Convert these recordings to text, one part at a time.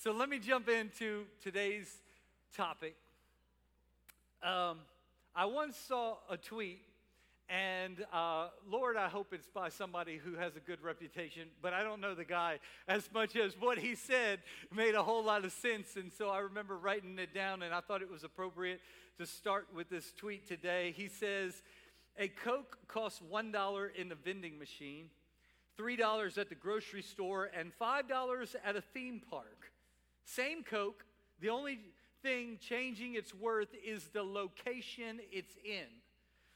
So let me jump into today's topic. Um, I once saw a tweet, and uh, Lord, I hope it's by somebody who has a good reputation, but I don't know the guy as much as what he said made a whole lot of sense. And so I remember writing it down, and I thought it was appropriate to start with this tweet today. He says, A Coke costs $1 in the vending machine, $3 at the grocery store, and $5 at a theme park. Same Coke, the only thing changing its worth is the location it's in.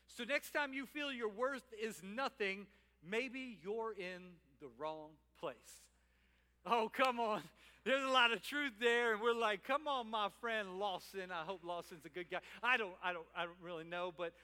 So, next time you feel your worth is nothing, maybe you're in the wrong place. Oh, come on. There's a lot of truth there. And we're like, come on, my friend Lawson. I hope Lawson's a good guy. I don't, I don't, I don't really know, but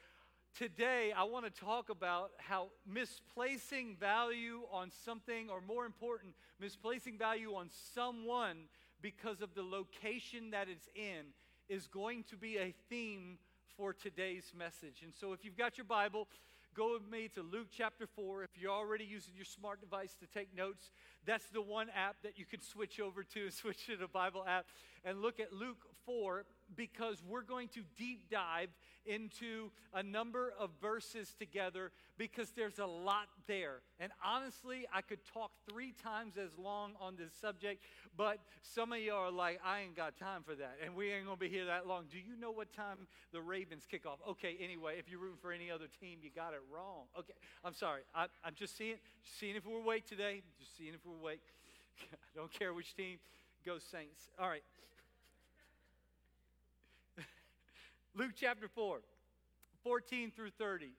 today I want to talk about how misplacing value on something, or more important, misplacing value on someone because of the location that it's in is going to be a theme for today's message. And so if you've got your Bible, go with me to Luke chapter 4. If you're already using your smart device to take notes, that's the one app that you can switch over to and switch to the Bible app and look at Luke 4 because we're going to deep dive into a number of verses together because there's a lot there. And honestly, I could talk three times as long on this subject, but some of you are like, I ain't got time for that, and we ain't gonna be here that long. Do you know what time the Ravens kick off? Okay, anyway, if you're rooting for any other team, you got it wrong. Okay, I'm sorry. I, am just seeing, seeing if we're awake today, just seeing if we're awake. I don't care which team. Go Saints. All right. Luke chapter 4, 14 through 30.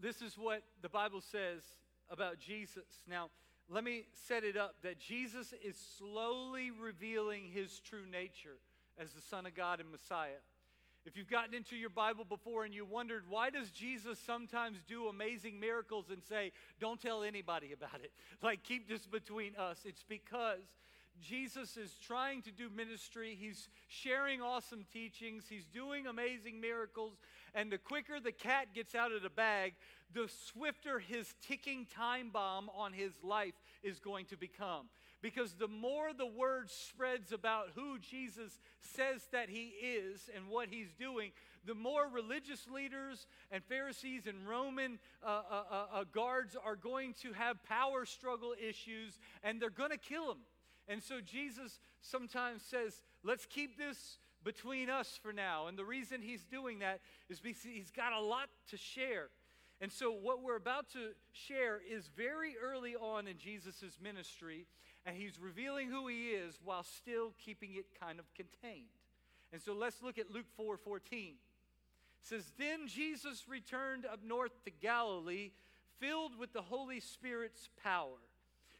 This is what the Bible says about Jesus. Now, let me set it up that Jesus is slowly revealing his true nature as the Son of God and Messiah. If you've gotten into your Bible before and you wondered, why does Jesus sometimes do amazing miracles and say, don't tell anybody about it? Like, keep this between us. It's because Jesus is trying to do ministry. He's sharing awesome teachings. He's doing amazing miracles. And the quicker the cat gets out of the bag, the swifter his ticking time bomb on his life is going to become. Because the more the word spreads about who Jesus says that he is and what he's doing, the more religious leaders and Pharisees and Roman uh, uh, uh, uh guards are going to have power struggle issues and they're going to kill him. And so Jesus sometimes says, let's keep this between us for now. And the reason he's doing that is because he's got a lot to share. And so, what we're about to share is very early on in Jesus' ministry, and he's revealing who he is while still keeping it kind of contained. And so, let's look at Luke 4 14. It says, Then Jesus returned up north to Galilee, filled with the Holy Spirit's power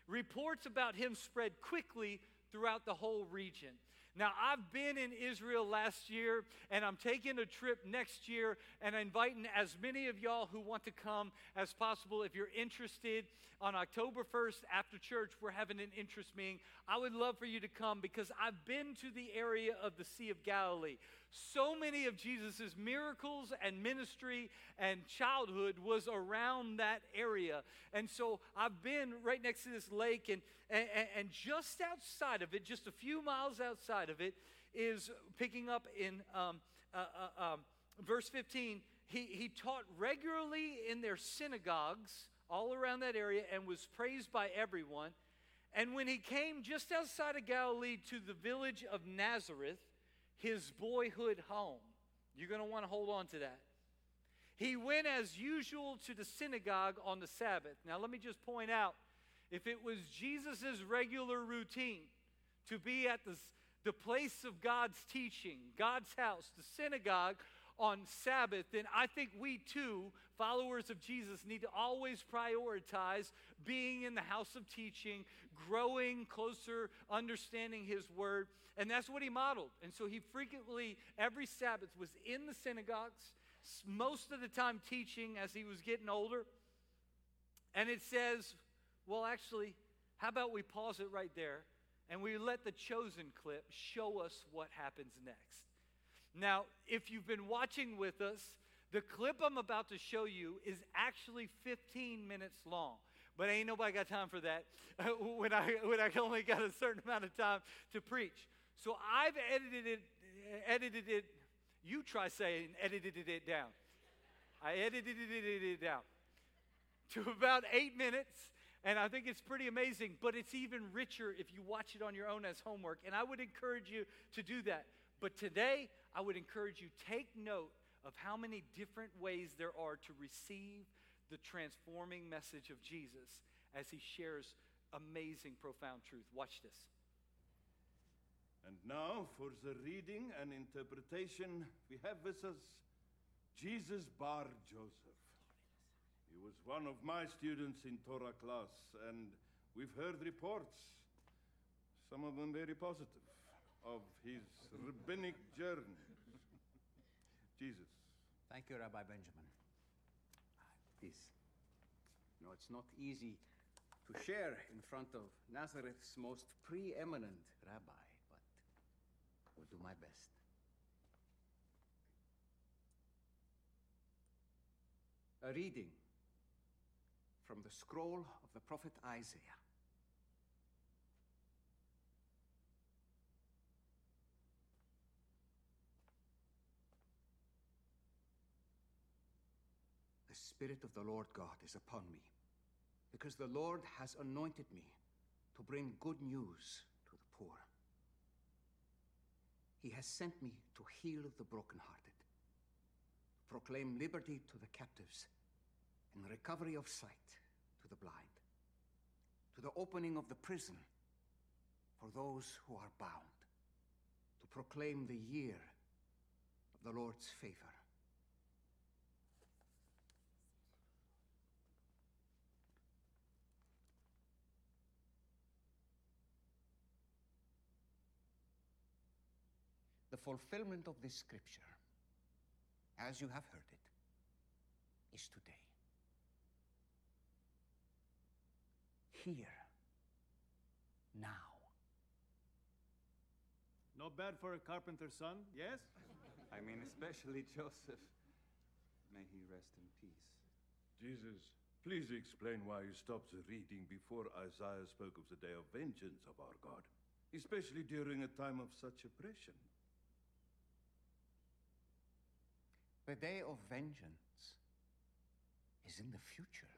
reports about him spread quickly throughout the whole region. Now, I've been in Israel last year, and I'm taking a trip next year, and I'm inviting as many of y'all who want to come as possible. If you're interested, on October 1st after church, we're having an interest meeting. I would love for you to come because I've been to the area of the Sea of Galilee. So many of Jesus' miracles and ministry and childhood was around that area. And so I've been right next to this lake, and, and, and just outside of it, just a few miles outside of it, is picking up in um, uh, uh, um, verse 15. He, he taught regularly in their synagogues all around that area and was praised by everyone. And when he came just outside of Galilee to the village of Nazareth, his boyhood home. You're going to want to hold on to that. He went as usual to the synagogue on the Sabbath. Now, let me just point out if it was Jesus' regular routine to be at the, the place of God's teaching, God's house, the synagogue, on Sabbath, then I think we too, followers of Jesus, need to always prioritize being in the house of teaching, growing closer, understanding His word. And that's what he modeled. And so he frequently, every Sabbath, was in the synagogues, most of the time teaching as he was getting older. And it says, well, actually, how about we pause it right there and we let the chosen clip show us what happens next? Now, if you've been watching with us, the clip I'm about to show you is actually 15 minutes long. but ain't nobody got time for that when I when I only got a certain amount of time to preach. So I've edited it, edited it. You try saying edited it down. I edited it down to about eight minutes, and I think it's pretty amazing. But it's even richer if you watch it on your own as homework. And I would encourage you to do that. But today, I would encourage you take note of how many different ways there are to receive the transforming message of Jesus as he shares amazing, profound truth. Watch this. And now, for the reading and interpretation, we have with us Jesus Bar Joseph. He was one of my students in Torah class, and we've heard reports, some of them very positive, of his rabbinic journey. Jesus. Thank you, Rabbi Benjamin. This. No, it's not easy to share in front of Nazareth's most preeminent rabbi, but I will do my best. A reading from the scroll of the prophet Isaiah. Spirit of the Lord God is upon me, because the Lord has anointed me to bring good news to the poor. He has sent me to heal the brokenhearted, proclaim liberty to the captives, and recovery of sight to the blind, to the opening of the prison for those who are bound, to proclaim the year of the Lord's favor. The fulfillment of this scripture, as you have heard it, is today. Here, now. Not bad for a carpenter's son, yes? I mean, especially Joseph. May he rest in peace. Jesus, please explain why you stopped the reading before Isaiah spoke of the day of vengeance of our God, especially during a time of such oppression. The day of vengeance is in the future.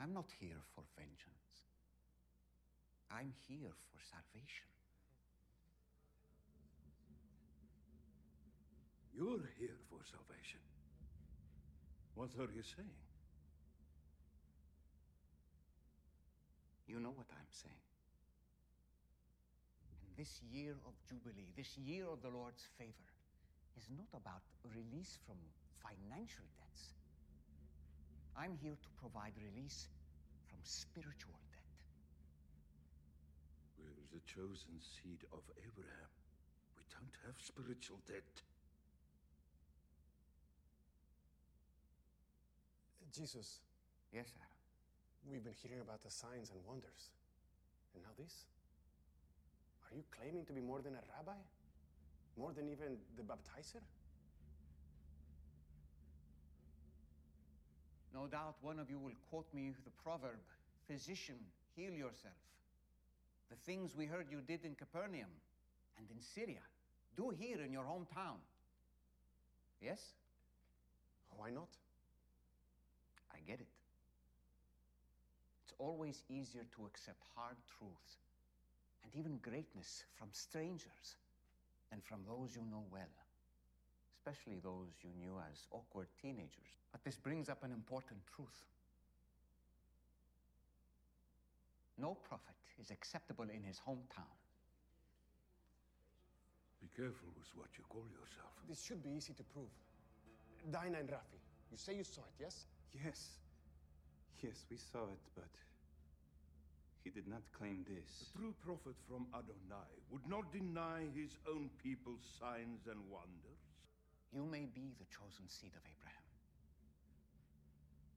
I'm not here for vengeance. I'm here for salvation. You're here for salvation. What are you saying? You know what I'm saying. And this year of Jubilee, this year of the Lord's favor, is not about release from financial debts. I'm here to provide release from spiritual debt. We're the chosen seed of Abraham. We don't have spiritual debt. Jesus, Yes, Adam. we've been hearing about the signs and wonders. And now this? Are you claiming to be more than a rabbi? More than even the baptizer? No doubt one of you will quote me the proverb Physician, heal yourself. The things we heard you did in Capernaum and in Syria, do here in your hometown. Yes? Why not? I get it. It's always easier to accept hard truths and even greatness from strangers than from those you know well, especially those you knew as awkward teenagers. But this brings up an important truth. No prophet is acceptable in his hometown. Be careful with what you call yourself. This should be easy to prove. Dinah and Rafi, you say you saw it, yes? Yes. Yes, we saw it, but he did not claim this. A true prophet from Adonai would not deny his own people's signs and wonders. You may be the chosen seed of Abraham.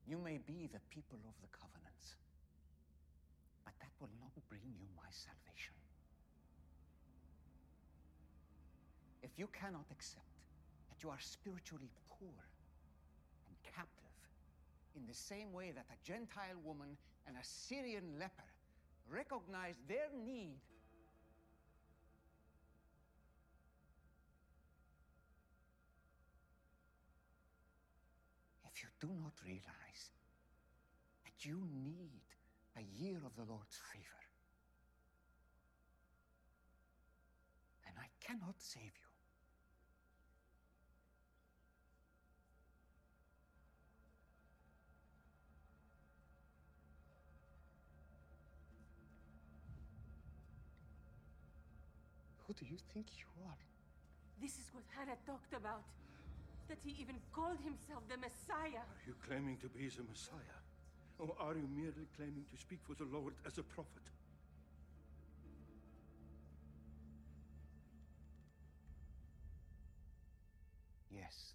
You may be the people of the covenants. But that will not bring you my salvation. If you cannot accept that you are spiritually poor and captive in the same way that a Gentile woman and a Syrian leper recognized their need if you do not realize that you need a year of the Lord's favor, then I cannot save you. Who do you think you are? This is what Hannah talked about. That he even called himself the Messiah. Are you claiming to be the Messiah? Or are you merely claiming to speak for the Lord as a prophet? Yes.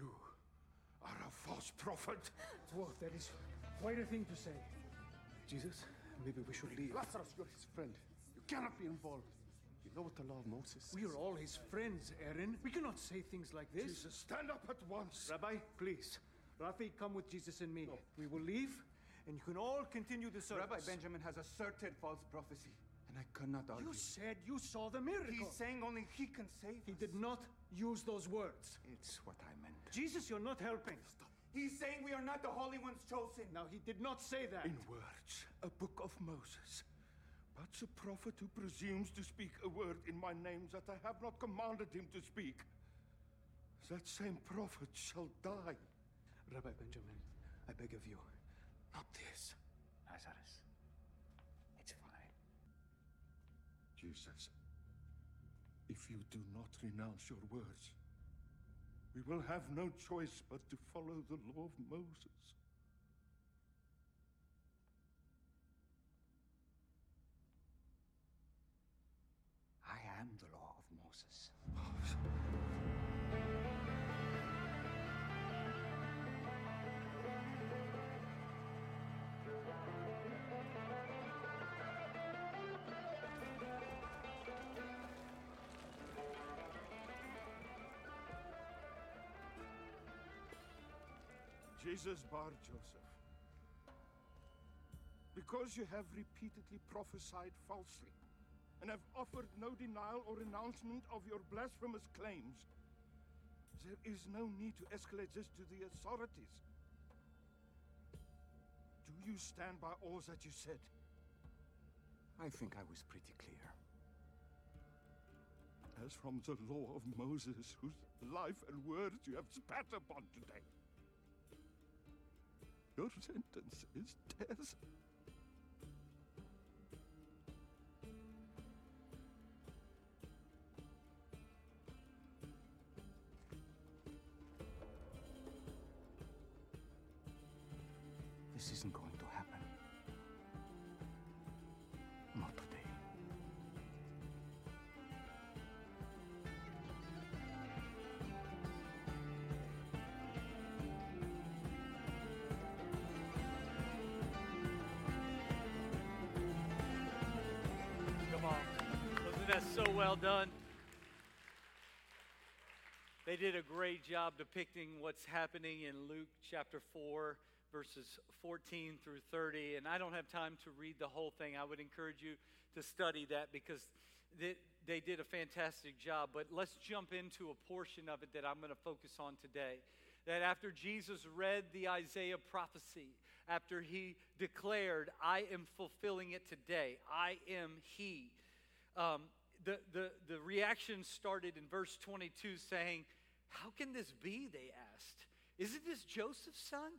You are a false prophet. Whoa, that is quite a thing to say. Jesus, maybe we should leave. Lazarus, you're his friend. You cannot be involved. You know what the law of Moses We are all his friends, Aaron. We cannot say things like this. Jesus, stand up at once. Rabbi, please. Rafi, come with Jesus and me. We will leave, and you can all continue the service. Rabbi Benjamin has asserted false prophecy, and I cannot argue. You said you saw the miracle. He's saying only he can save He us. did not use those words. It's what I meant. Jesus, you're not helping. He's saying we are not the holy ones chosen. Now, he did not say that. In words, a book of Moses. But the prophet who presumes to speak a word in my name that I have not commanded him to speak, that same prophet shall die. Rabbi Benjamin, I beg of you, not this. Lazarus, it's fine. Jesus, if you do not renounce your words, we will have no choice but to follow the law of Moses. Jesus Bar Joseph, because you have repeatedly prophesied falsely and have offered no denial or renouncement of your blasphemous claims, there is no need to escalate this to the authorities. Do you stand by all that you said? I think I was pretty clear. As from the law of Moses, whose life and words you have spat upon today. Your sentence is death. Great job depicting what's happening in Luke chapter 4, verses 14 through 30. And I don't have time to read the whole thing. I would encourage you to study that because they, they did a fantastic job. But let's jump into a portion of it that I'm going to focus on today. That after Jesus read the Isaiah prophecy, after he declared, I am fulfilling it today, I am he. Um, the, the, the reaction started in verse 22 saying, How can this be? They asked. Isn't this Joseph's son?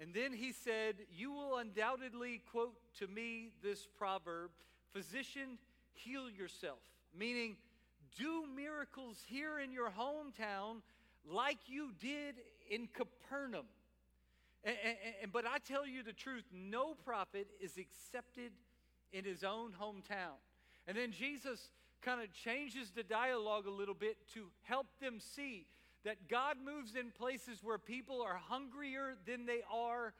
And then he said, You will undoubtedly quote to me this proverb Physician, heal yourself. Meaning, do miracles here in your hometown like you did in Capernaum. And, and- and- but I tell you the truth no prophet is accepted in his own hometown. And then Jesus kind of changes the dialogue a little bit to help them see that God moves in places where people are hungrier than they are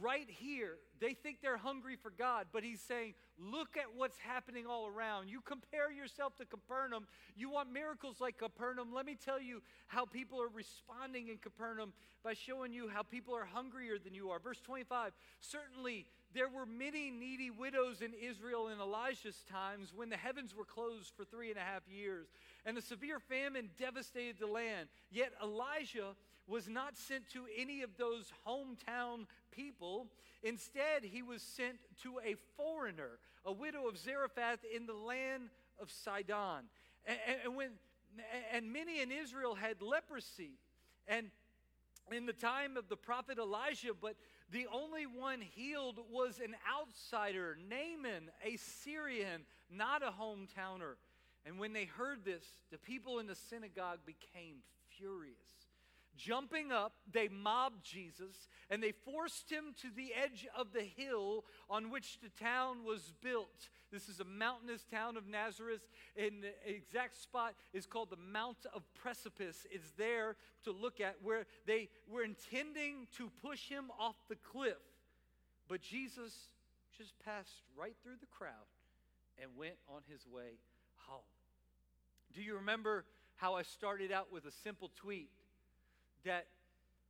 right here, they think they're hungry for God, but he's saying, look at what's happening all around. You compare yourself to Capernaum. You want miracles like Capernaum. Let me tell you how people are responding in Capernaum by showing you how people are hungrier than you are. Verse 25 Certainly, there were many needy widows in Israel in Elijah's times when the heavens were closed for three and a half years, and a severe famine devastated the land. Yet Elijah was not sent to any of those hometown people. Instead, he was sent to a foreigner, a widow of Zarephath in the land of Sidon. And, and, when, and many in Israel had leprosy. And in the time of the prophet Elijah, but the only one healed was an outsider, Naaman, a Syrian, not a hometowner. And when they heard this, the people in the synagogue became furious. Jumping up, they mobbed Jesus and they forced him to the edge of the hill on which the town was built. This is a mountainous town of Nazareth, and the exact spot is called the Mount of Precipice. It's there to look at where they were intending to push him off the cliff. But Jesus just passed right through the crowd and went on his way home. Do you remember how I started out with a simple tweet? That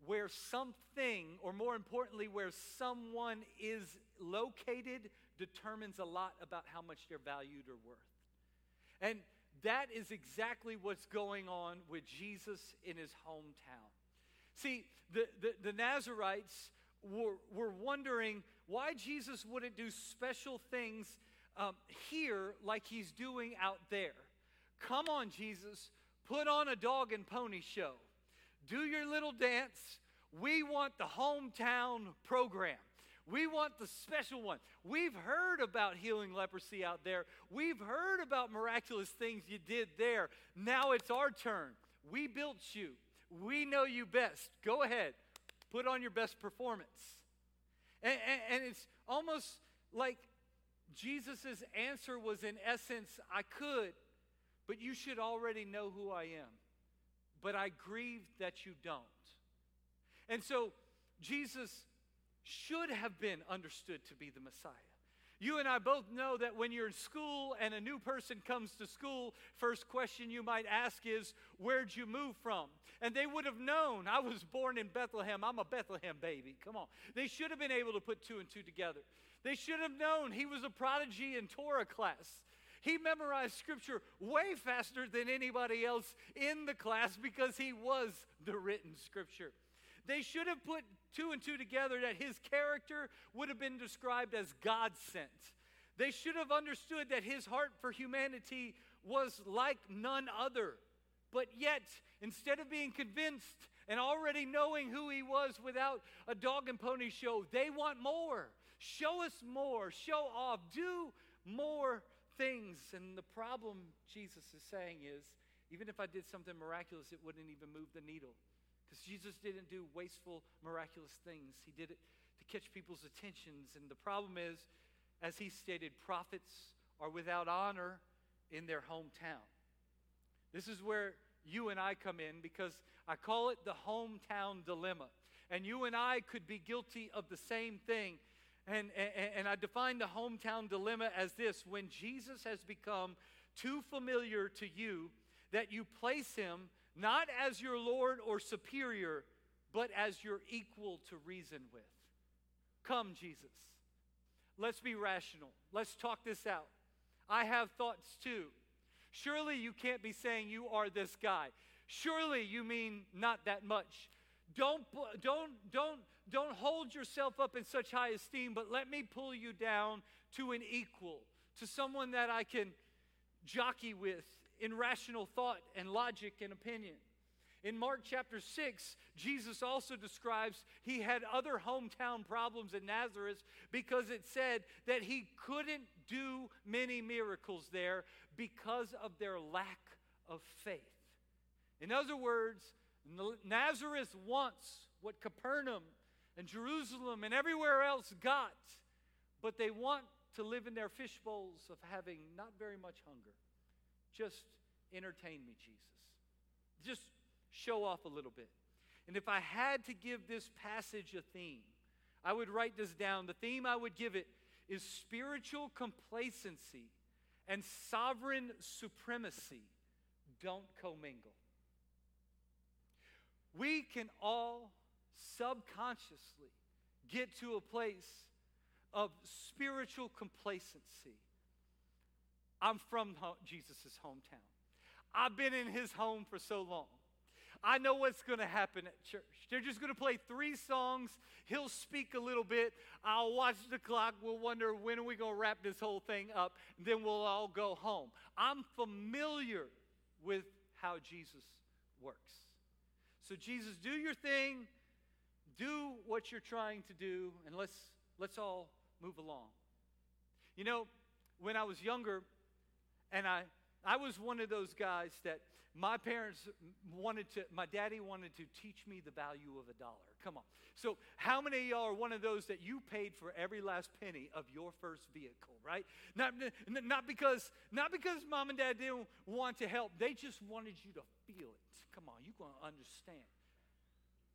where something, or more importantly, where someone is located, determines a lot about how much they're valued or worth. And that is exactly what's going on with Jesus in his hometown. See, the, the, the Nazarites were, were wondering why Jesus wouldn't do special things um, here like he's doing out there. Come on, Jesus, put on a dog and pony show do your little dance. We want the hometown program. We want the special one. We've heard about healing leprosy out there. We've heard about miraculous things you did there. Now it's our turn. We built you. We know you best. Go ahead. Put on your best performance. And, and, and it's almost like Jesus' answer was, in essence, I could, but you should already know who I am but I grieve that you don't. And so Jesus should have been understood to be the Messiah. You and I both know that when you're in school and a new person comes to school, first question you might ask is, Where'd you move from? And they would have known, I was born in Bethlehem. I'm a Bethlehem baby. Come on. They should have been able to put two and two together. They should have known he was a prodigy in Torah class. He memorized scripture way faster than anybody else in the class because he was the written scripture. They should have put two and two together that his character would have been described as God sent. They should have understood that his heart for humanity was like none other. But yet, instead of being convinced and already knowing who he was without a dog and pony show, they want more. Show us more. Show off. Do more things. And the problem, Jesus is saying, is even if I did something miraculous, it wouldn't even move the needle. Because Jesus didn't do wasteful, miraculous things, He did it to catch people's attentions. And the problem is, as He stated, prophets are without honor in their hometown. This is where you and I come in because I call it the hometown dilemma. And you and I could be guilty of the same thing and, and, and I define the hometown dilemma as this when Jesus has become too familiar to you that you place him not as your Lord or superior, but as your equal to reason with. Come, Jesus. Let's be rational. Let's talk this out. I have thoughts too. Surely you can't be saying you are this guy. Surely you mean not that much. Don't, don't, don't don't hold yourself up in such high esteem, but let me pull you down to an equal, to someone that I can jockey with in rational thought and logic and opinion. In Mark chapter 6, Jesus also describes he had other hometown problems in Nazareth because it said that he couldn't do many miracles there because of their lack of faith. In other words, Nazareth wants what Capernaum and Jerusalem and everywhere else got, but they want to live in their fish bowls of having not very much hunger. Just entertain me, Jesus. Just show off a little bit. And if I had to give this passage a theme, I would write this down. The theme I would give it is spiritual complacency and sovereign supremacy don't commingle. We can all subconsciously get to a place of spiritual complacency. I'm from Jesus' hometown. I've been in his home for so long. I know what's going to happen at church. They're just going to play three songs. He'll speak a little bit. I'll watch the clock. We'll wonder when are we going to wrap this whole thing up. Then we'll all go home. I'm familiar with how Jesus works. So Jesus, do your thing. Do what you're trying to do and let's let's all move along. You know, when I was younger and I I was one of those guys that my parents wanted to, my daddy wanted to teach me the value of a dollar. Come on. So, how many of y'all are one of those that you paid for every last penny of your first vehicle, right? Not, not, because, not because mom and dad didn't want to help, they just wanted you to feel it. Come on, you're going to understand.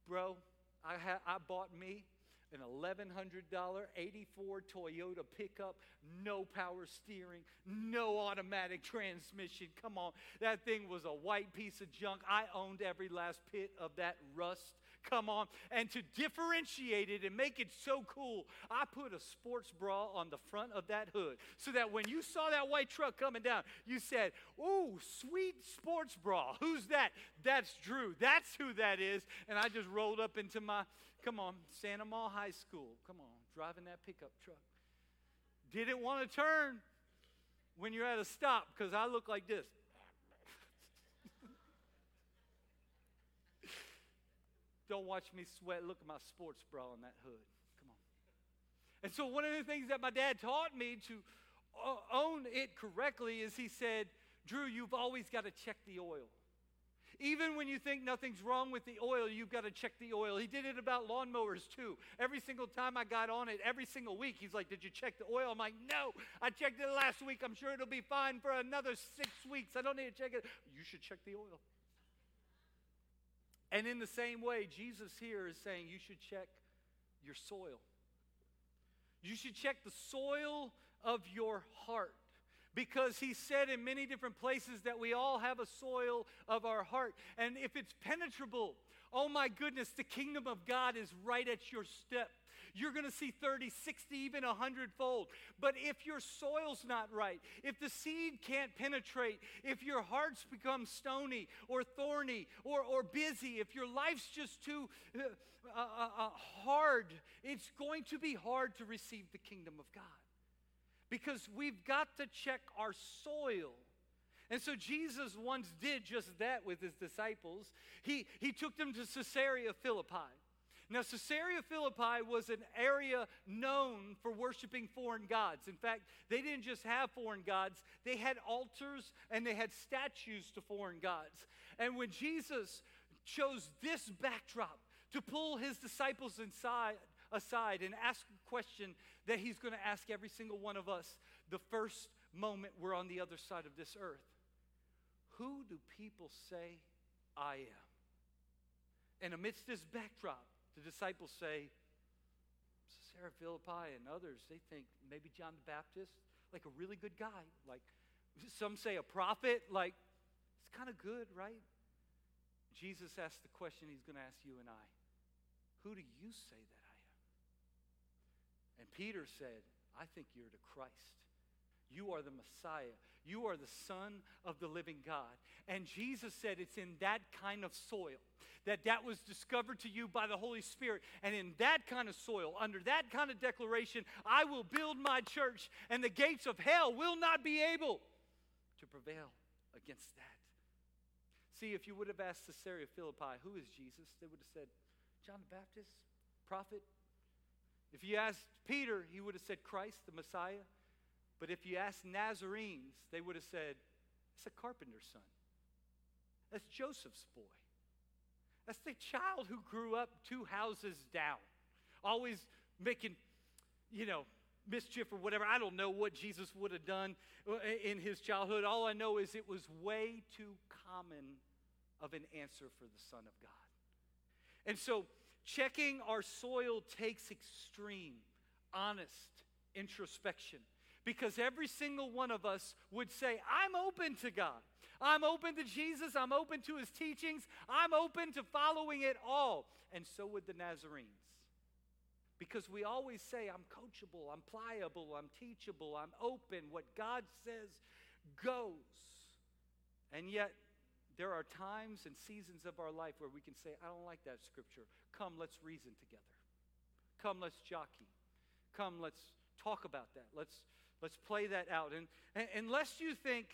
Bro, I, ha- I bought me an $1,100 84 Toyota pickup, no power steering, no automatic transmission. Come on, that thing was a white piece of junk. I owned every last bit of that rust. Come on. And to differentiate it and make it so cool, I put a sports bra on the front of that hood so that when you saw that white truck coming down, you said, Ooh, sweet sports bra. Who's that? That's Drew. That's who that is. And I just rolled up into my Come on, Santa Ma High School. Come on, driving that pickup truck. Didn't want to turn when you're at a stop because I look like this. Don't watch me sweat. Look at my sports bra on that hood. Come on. And so, one of the things that my dad taught me to uh, own it correctly is he said, Drew, you've always got to check the oil. Even when you think nothing's wrong with the oil, you've got to check the oil. He did it about lawnmowers too. Every single time I got on it, every single week, he's like, Did you check the oil? I'm like, No, I checked it last week. I'm sure it'll be fine for another six weeks. I don't need to check it. You should check the oil. And in the same way, Jesus here is saying you should check your soil. You should check the soil of your heart because he said in many different places that we all have a soil of our heart. And if it's penetrable, oh my goodness, the kingdom of God is right at your step. You're going to see 30, 60, even 100 fold. But if your soil's not right, if the seed can't penetrate, if your heart's become stony or thorny or, or busy, if your life's just too uh, uh, uh, uh hard, it's going to be hard to receive the kingdom of God because we've got to check our soil. And so Jesus once did just that with his disciples. He, he took them to Caesarea Philippi. Now, Caesarea Philippi was an area known for worshiping foreign gods. In fact, they didn't just have foreign gods, they had altars and they had statues to foreign gods. And when Jesus chose this backdrop to pull his disciples inside, aside and ask a question that He's going to ask every single one of us the first moment we're on the other side of this earth. Who do people say I am? And amidst this backdrop, the disciples say, Caesarea Philippi and others, they think maybe John the Baptist, like a really good guy. Like some say a prophet, like it's kind of good, right? Jesus asked the question he's going to ask you and I Who do you say that I am? and Peter said, I think you're the Christ. You are the Messiah. You are the Son of the living God. And Jesus said it's in that kind of soil that that was discovered to you by the Holy Spirit. And in that kind of soil, under that kind of declaration, I will build my church, and the gates of hell will not be able to prevail against that. See, if you would have asked Caesarea Philippi, who is Jesus? They would have said, John the Baptist, prophet, if you asked Peter, he would have said Christ, the Messiah. But if you asked Nazarenes, they would have said, it's a carpenter's son. That's Joseph's boy. That's the child who grew up two houses down, always making, you know, mischief or whatever. I don't know what Jesus would have done uh, in his childhood. All I know is it was way too common of an answer for the Son of God. And so Checking our soil takes extreme, honest introspection because every single one of us would say, I'm open to God. I'm open to Jesus. I'm open to his teachings. I'm open to following it all. And so would the Nazarenes. Because we always say, I'm coachable, I'm pliable, I'm teachable, I'm open. What God says goes. And yet, there are times and seasons of our life where we can say, I don't like that scripture. Come, let's reason together. Come, let's jockey. Come, let's talk about that. Let's, let's play that out. And, and unless you think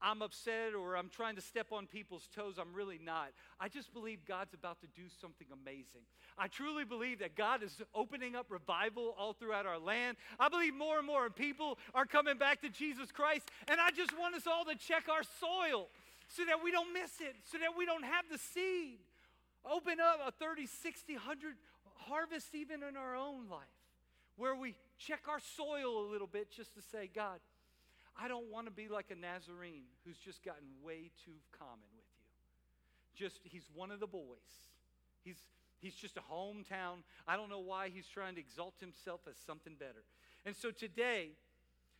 I'm upset or I'm trying to step on people's toes. I'm really not. I just believe God's about to do something amazing. I truly believe that God is opening up revival all throughout our land. I believe more and more people are coming back to Jesus Christ. And I just want us all to check our soil so that we don't miss it, so that we don't have the seed. Open up a 30, 60, 100 harvest even in our own life where we check our soil a little bit just to say, God, I don't want to be like a Nazarene who's just gotten way too common with you. Just, he's one of the boys. He's, he's just a hometown. I don't know why he's trying to exalt himself as something better. And so today,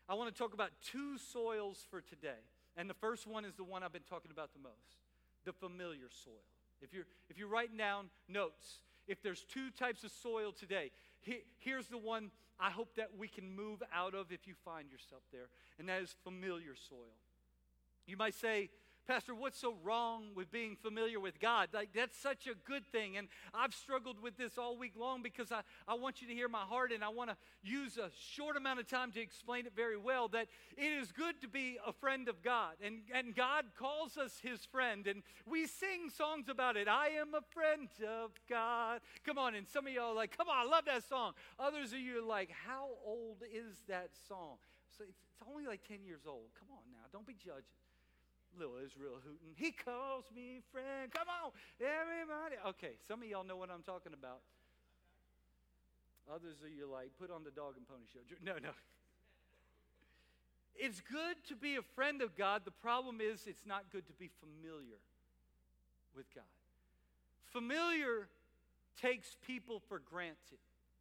I want to talk about two soils for today. And the first one is the one I've been talking about the most the familiar soil. If you're, if you're writing down notes, if there's two types of soil today, he, here's the one I hope that we can move out of if you find yourself there, and that is familiar soil. You might say, Pastor, what's so wrong with being familiar with God? Like, that's such a good thing. And I've struggled with this all week long because I, I want you to hear my heart and I want to use a short amount of time to explain it very well that it is good to be a friend of God. And, and God calls us his friend. And we sing songs about it. I am a friend of God. Come on. And some of y'all are like, come on, I love that song. Others of you are like, how old is that song? So it's, it's only like 10 years old. Come on now. Don't be judging little Israel Houghton. He calls me friend. Come on, everybody. Okay, some of y'all know what I'm talking about. Others of you like, put on the dog and pony show. No, no. It's good to be a friend of God. The problem is, it's not good to be familiar with God. Familiar takes people for granted.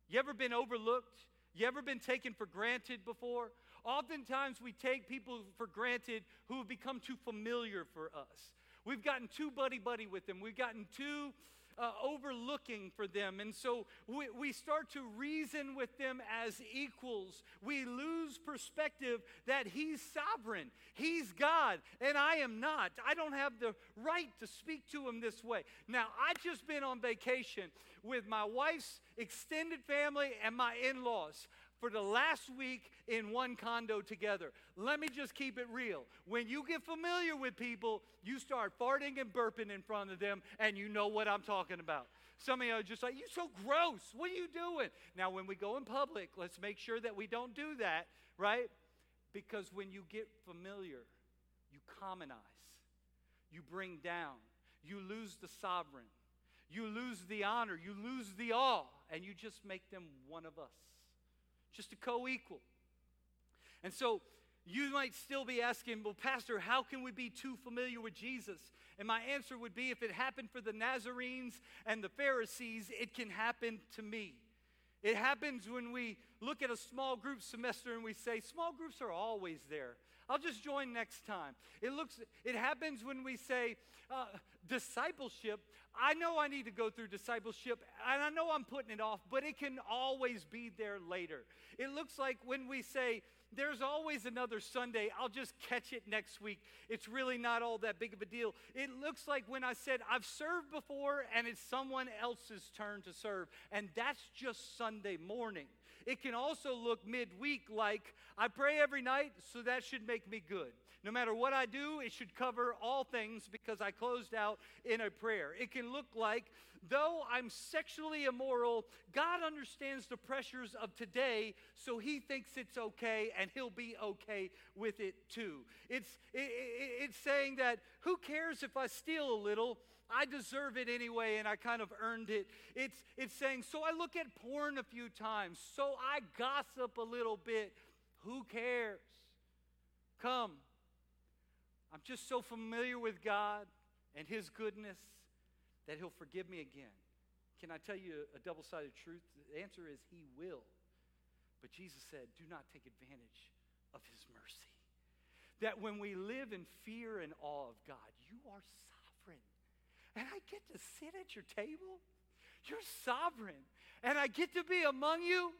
You ever been overlooked? You ever been taken for granted before? Oftentimes, we take people for granted who have become too familiar for us. We've gotten too buddy buddy with them. We've gotten too uh, overlooking for them. And so we, we start to reason with them as equals. We lose perspective that He's sovereign, He's God, and I am not. I don't have the right to speak to Him this way. Now, I've just been on vacation with my wife's extended family and my in laws for the last week in one condo together. Let me just keep it real. When you get familiar with people, you start farting and burping in front of them, and you know what I'm talking about. Some of you are just like, You're so gross. What are you doing? Now, when we go in public, let's make sure that we don't do that, right? Because when you get familiar, you commonize, you bring down, you lose the sovereign, you lose the honor, you lose the awe, and you just make them one of us just a co equal. And so you might still be asking, well, Pastor, how can we be too familiar with Jesus? And my answer would be if it happened for the Nazarenes and the Pharisees, it can happen to me. It happens when we look at a small group semester and we say, small groups are always there. I'll just join next time. It looks it happens when we say uh, discipleship. I know I need to go through discipleship and I know I'm putting it off, but it can always be there later. It looks like when we say there's always another Sunday. I'll just catch it next week. It's really not all that big of a deal. It looks like when I said I've served before and it's someone else's turn to serve, and that's just Sunday morning. It can also look midweek like I pray every night, so that should make me good. No matter what I do, it should cover all things because I closed out in a prayer. It can look like, though I'm sexually immoral, God understands the pressures of today, so he thinks it's okay and he'll be okay with it too. It's, it, it, it's saying that who cares if I steal a little? I deserve it anyway, and I kind of earned it. It's, it's saying, so I look at porn a few times, so I gossip a little bit. Who cares? Come. I'm just so familiar with God and His goodness that He'll forgive me again. Can I tell you a double sided truth? The answer is He will. But Jesus said, do not take advantage of His mercy. That when we live in fear and awe of God, you are. And I get to sit at your table. You're sovereign. And I get to be among you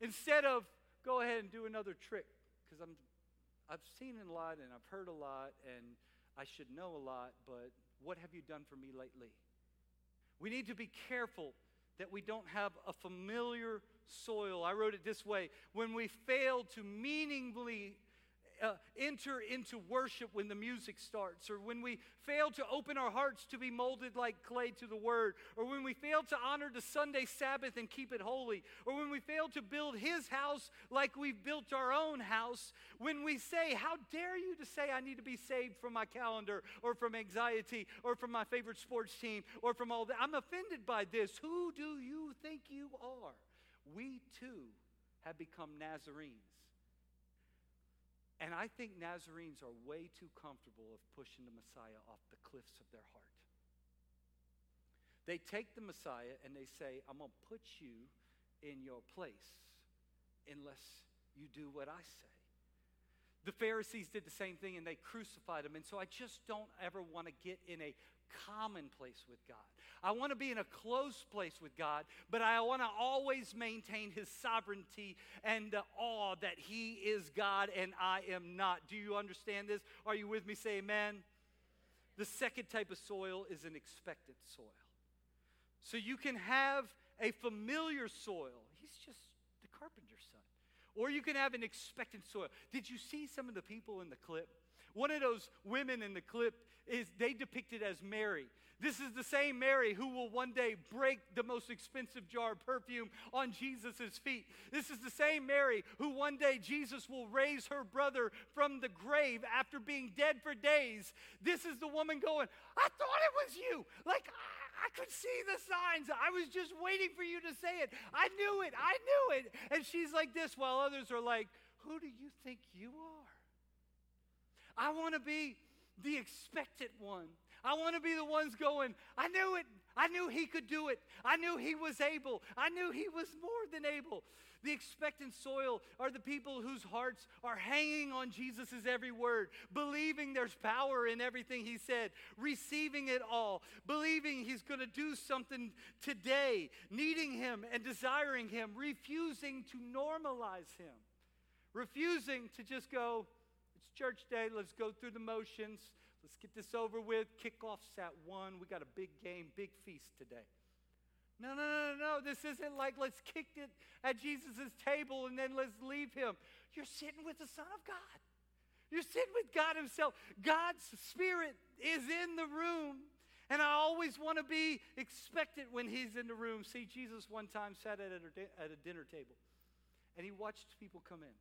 instead of go ahead and do another trick because I'm I've seen a lot and I've heard a lot and I should know a lot, but what have you done for me lately? We need to be careful that we don't have a familiar soil. I wrote it this way when we fail to meaningfully uh, enter into worship when the music starts, or when we fail to open our hearts to be molded like clay to the Word, or when we fail to honor the Sunday Sabbath and keep it holy, or when we fail to build His house like we've built our own house, when we say, How dare you to say I need to be saved from my calendar, or from anxiety, or from my favorite sports team, or from all that? I'm offended by this. Who do you think you are? We too have become Nazarenes. And I think Nazarenes are way too comfortable of pushing the Messiah off the cliffs of their heart. They take the Messiah and they say, I'm going to put you in your place unless you do what I say. The Pharisees did the same thing and they crucified him. And so I just don't ever want to get in a common place with God. I want to be in a close place with God, but I want to always maintain his sovereignty and the awe that he is God and I am not. Do you understand this? Are you with me? Say amen. The second type of soil is an expectant soil. So you can have a familiar soil. He's just the carpenter's son. Or you can have an expectant soil. Did you see some of the people in the clip? One of those women in the clip is they depicted as Mary. This is the same Mary who will one day break the most expensive jar of perfume on Jesus' feet. This is the same Mary who one day Jesus will raise her brother from the grave after being dead for days. This is the woman going, I thought it was you. Like, I, I could see the signs. I was just waiting for you to say it. I knew it. I knew it. And she's like this while others are like, Who do you think you are? I want to be the expectant one. I want to be the ones going, I knew it. I knew he could do it. I knew he was able. I knew he was more than able. The expectant soil are the people whose hearts are hanging on Jesus' every word, believing there's power in everything he said, receiving it all, believing he's going to do something today, needing him and desiring him, refusing to normalize him, refusing to just go, church day, let's go through the motions. Let's get this over with. Kickoff's at one. We got a big game, big feast today. No, no, no, no, no. This isn't like let's kick it at Jesus' table and then let's leave him. You're sitting with the Son of God. You're sitting with God Himself. God's Spirit is in the room. And I always want to be expectant when He's in the room. See, Jesus one time sat at a, at a dinner table and He watched people come in.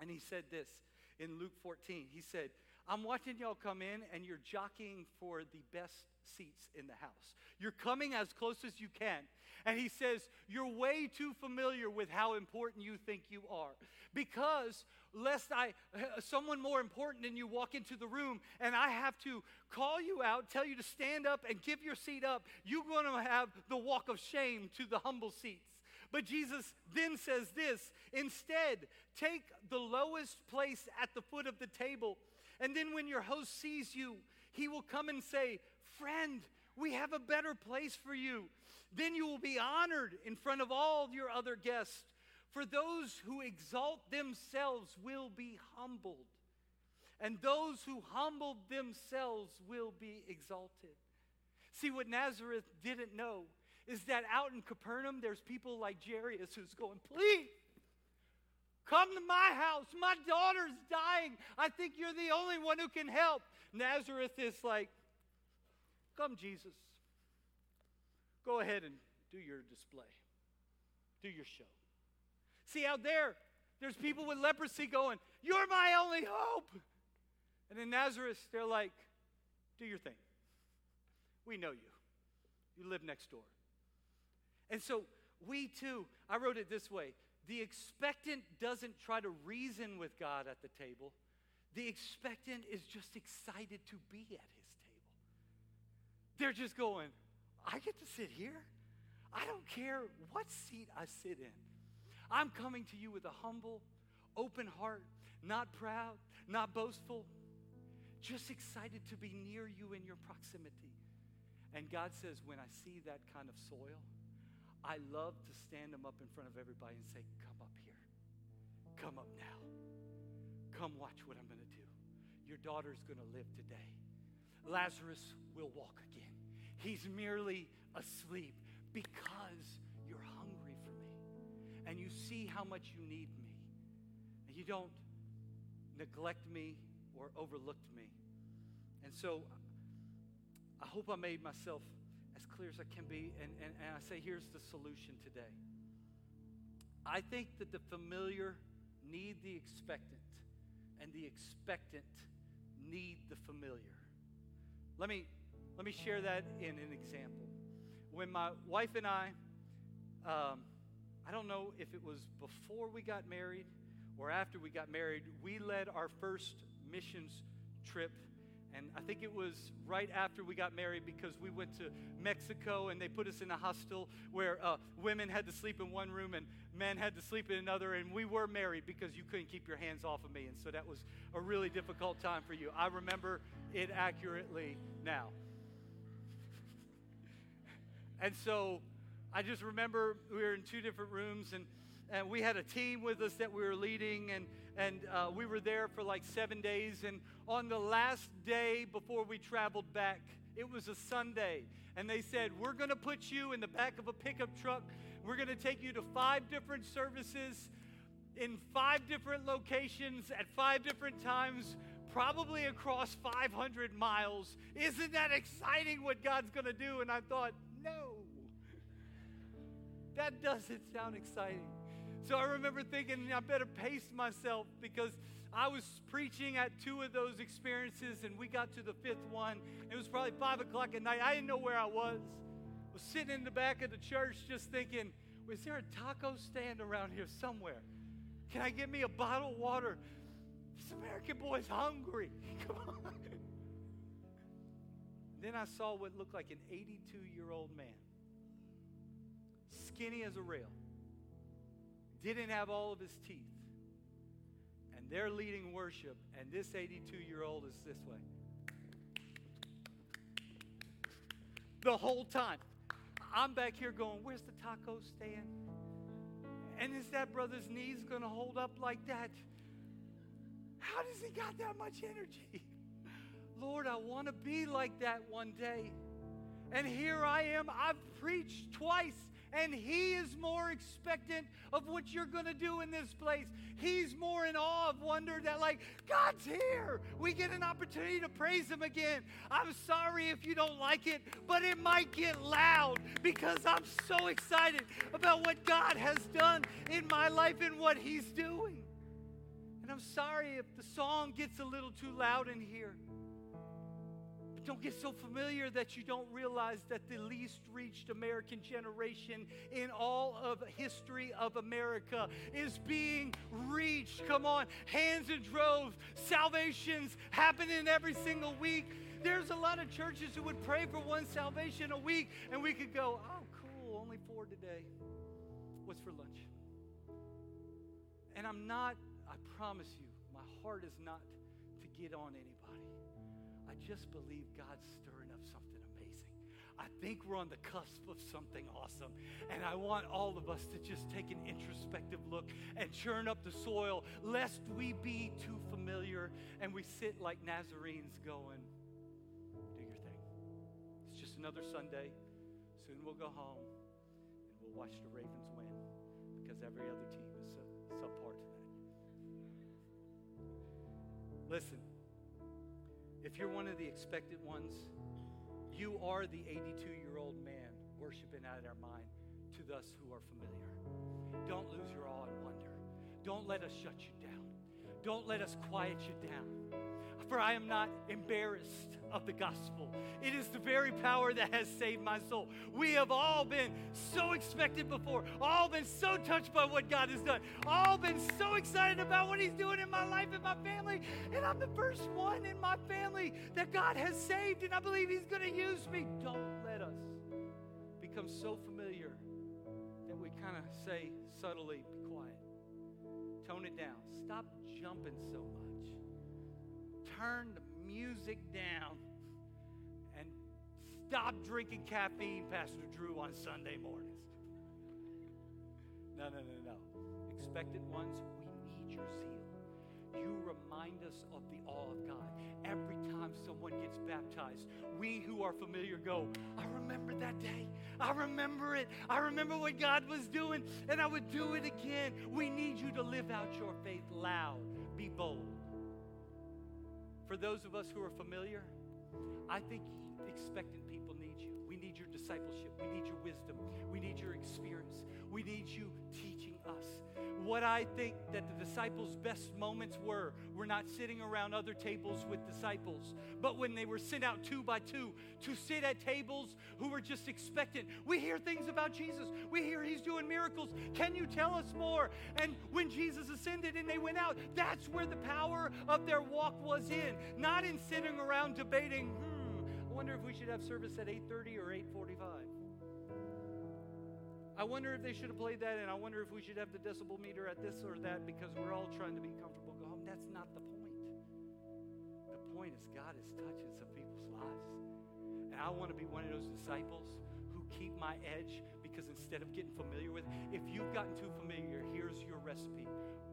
And He said this in Luke 14. He said, I'm watching y'all come in and you're jockeying for the best seats in the house. You're coming as close as you can. And he says, You're way too familiar with how important you think you are. Because lest I, someone more important than you walk into the room and I have to call you out, tell you to stand up and give your seat up, you're going to have the walk of shame to the humble seats. But Jesus then says this instead, take the lowest place at the foot of the table and then when your host sees you, he will come and say, Friend, we have a better place for you. Then you will be honored in front of all your other guests. For those who exalt themselves will be humbled, and those who humble themselves will be exalted. See, what Nazareth didn't know is that out in Capernaum, there's people like Jairus who's going, Please, Come to my house. My daughter's dying. I think you're the only one who can help. Nazareth is like, Come, Jesus. Go ahead and do your display, do your show. See, out there, there's people with leprosy going, You're my only hope. And in Nazareth, they're like, Do your thing. We know you. You live next door. And so we too, I wrote it this way the expectant doesn't try to reason with God at the table. The expectant is just excited to be at his table. They're just going, I get to sit here. I don't care what seat I sit in. I'm coming to you with a humble, open heart, not proud, not boastful, just excited to be near you in your proximity. And God says, when I see that kind of soil, I love to stand them up in front of everybody and say, Come up here. Come up now. Come watch what I'm going to do. Your daughter's going to live today. Lazarus will walk again. He's merely asleep because you're hungry for me and you see how much you need me and you don't neglect me or overlooked me. And so I hope I made myself as clear as I can be. And, and, and I say, here's the solution today. I think that the familiar need the expectant, and the expectant need the familiar. Let me, let me share that in an example. When my wife and I, um, I don't know if it was before we got married or after we got married, we led our first missions trip. And I think it was right after we got married because we went to Mexico and they put us in a hostel where uh, women had to sleep in one room and men had to sleep in another. And we were married because you couldn't keep your hands off of me. And so that was a really difficult time for you. I remember it accurately now. and so I just remember we were in two different rooms and, and we had a team with us that we were leading and, and uh, we were there for like seven days. And on the last day before we traveled back, it was a Sunday. And they said, We're going to put you in the back of a pickup truck. We're going to take you to five different services in five different locations at five different times probably across 500 miles. Isn't that exciting what God's going to do? And I thought, no, that doesn't sound exciting. So I remember thinking, I better pace myself because I was preaching at two of those experiences and we got to the fifth one. It was probably five o'clock at night. I didn't know where I was. I was sitting in the back of the church just thinking, was there a taco stand around here somewhere? Can I get me a bottle of water? This American boy's hungry. Come on. Then I saw what looked like an 82 year old man, skinny as a rail, didn't have all of his teeth. And they're leading worship, and this 82 year old is this way. The whole time. I'm back here going, Where's the taco stand? And is that brother's knees going to hold up like that? How does he got that much energy? Lord, I want to be like that one day. And here I am. I've preached twice, and he is more expectant of what you're going to do in this place. He's more in awe of wonder that, like, God's here. We get an opportunity to praise him again. I'm sorry if you don't like it, but it might get loud because I'm so excited about what God has done in my life and what he's doing. And I'm sorry if the song gets a little too loud in here. Don't get so familiar that you don't realize that the least reached American generation in all of history of America is being reached. Come on, hands in droves, salvations happening every single week. There's a lot of churches who would pray for one salvation a week, and we could go, oh, cool, only four today. What's for lunch? And I'm not I promise you, my heart is not to get on anybody. I just believe God's stirring up something amazing. I think we're on the cusp of something awesome. And I want all of us to just take an introspective look and churn up the soil, lest we be too familiar and we sit like Nazarenes going, do your thing. It's just another Sunday. Soon we'll go home and we'll watch the Ravens win because every other team is subpar to that. Listen, if you're one of the expected ones, you are the 82 year old man worshiping out of our mind to us who are familiar. Don't lose your awe and wonder. Don't let us shut you down. Don't let us quiet you down. For I am not embarrassed of the gospel. It is the very power that has saved my soul. We have all been so expected before, all been so touched by what God has done, all been so excited about what He's doing in my life and my family. And I'm the first one in my family that God has saved, and I believe He's going to use me. Don't let us become so familiar that we kind of say subtly, be quiet. Tone it down. Stop jumping so much. Turn the music down and stop drinking caffeine, Pastor Drew, on Sunday mornings. No, no, no, no. Expectant ones, we need your zeal. You remind us of the awe of God. Every time someone gets baptized, we who are familiar go, I remember that day. I remember it. I remember what God was doing, and I would do it again. We need you to live out your faith loud. Be bold. For those of us who are familiar, I think expectant people need you. We need your discipleship. We need your wisdom. We need your experience. We need you teaching us. What I think that the disciples' best moments were were not sitting around other tables with disciples, but when they were sent out two by two to sit at tables who were just expectant. We hear things about Jesus. We hear he's doing miracles. Can you tell us more? And when Jesus ascended and they went out, that's where the power of their walk was in, not in sitting around debating, wonder if we should have service at 8:30 or 8:45. I wonder if they should have played that, and I wonder if we should have the decibel meter at this or that because we're all trying to be comfortable, go home. That's not the point. The point is God is touching some people's lives. And I want to be one of those disciples who keep my edge because instead of getting familiar with if you've gotten too familiar, here's your recipe.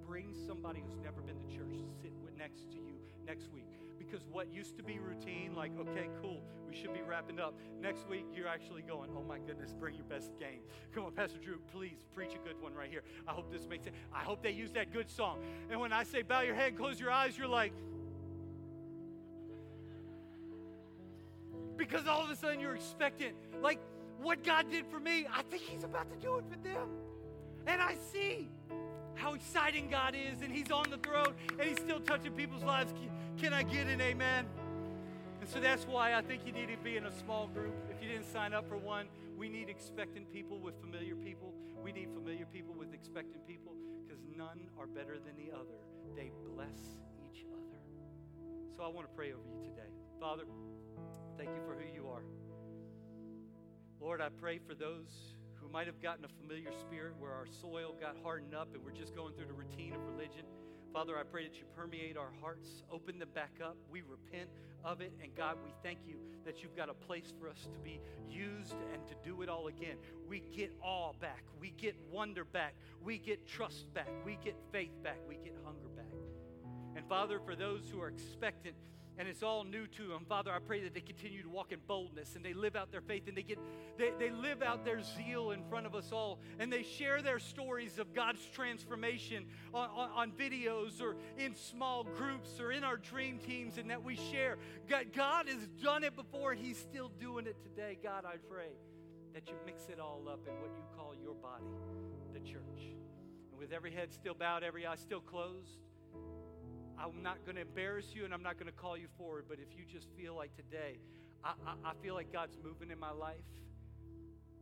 Bring somebody who's never been to church to sit next to you next week because what used to be routine, like, okay, cool, we should be wrapping up. Next week, you're actually going, oh my goodness, bring your best game. Come on, Pastor Drew, please preach a good one right here. I hope this makes sense. I hope they use that good song. And when I say bow your head, close your eyes, you're like, because all of a sudden you're expectant. Like what God did for me, I think He's about to do it for them. And I see how exciting God is, and He's on the throne, and He's still touching people's lives. Can I get an amen? And so that's why I think you need to be in a small group. If you didn't sign up for one, we need expectant people with familiar people. We need familiar people with expectant people because none are better than the other. They bless each other. So I want to pray over you today. Father, thank you for who you are. Lord, I pray for those who might have gotten a familiar spirit where our soil got hardened up and we're just going through the routine of religion. Father, I pray that you permeate our hearts, open them back up. We repent of it. And God, we thank you that you've got a place for us to be used and to do it all again. We get awe back. We get wonder back. We get trust back. We get faith back. We get hunger back. And Father, for those who are expectant, and it's all new to them. Father, I pray that they continue to walk in boldness and they live out their faith and they get they, they live out their zeal in front of us all and they share their stories of God's transformation on, on, on videos or in small groups or in our dream teams and that we share. God, God has done it before, He's still doing it today. God, I pray that you mix it all up in what you call your body, the church. And with every head still bowed, every eye still closed. I'm not going to embarrass you and I'm not going to call you forward, but if you just feel like today, I, I, I, feel like God's moving in my life,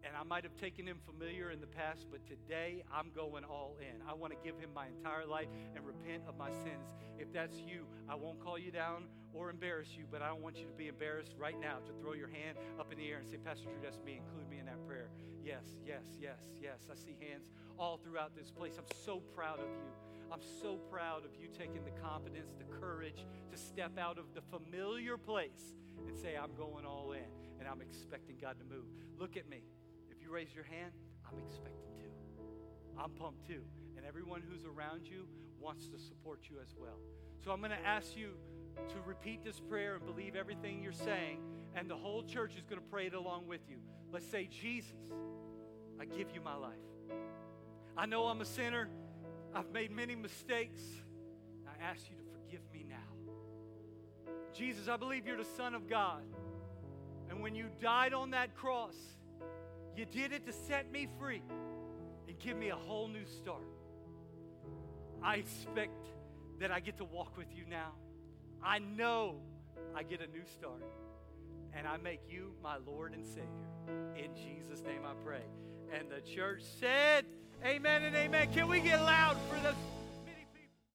and I might have taken him familiar in the past, but today I'm going all in. I want to give him my entire life and repent of my sins. If that's you, I won't call you down or embarrass you, but I don't want you to be embarrassed right now to throw your hand up in the air and say, Pastor Drew, that's me. Include me in that prayer. Yes, yes, yes, yes. I see hands all throughout this place. I'm so proud of you. I'm so proud of you taking the confidence, the courage to step out of the familiar place and say, I'm going all in and I'm expecting God to move. Look at me. If you raise your hand, I'm expecting to. I'm pumped too. And everyone who's around you wants to support you as well. So I'm going to ask you to repeat this prayer and believe everything you're saying, and the whole church is going to pray it along with you. Let's say, Jesus, I give you my life. I know I'm a sinner. I've made many mistakes. I ask you to forgive me now. Jesus, I believe you're the Son of God. And when you died on that cross, you did it to set me free and give me a whole new start. I expect that I get to walk with you now. I know I get a new start. And I make you my Lord and Savior. In Jesus' name I pray. And the church said, Amen and amen. Can we get loud for the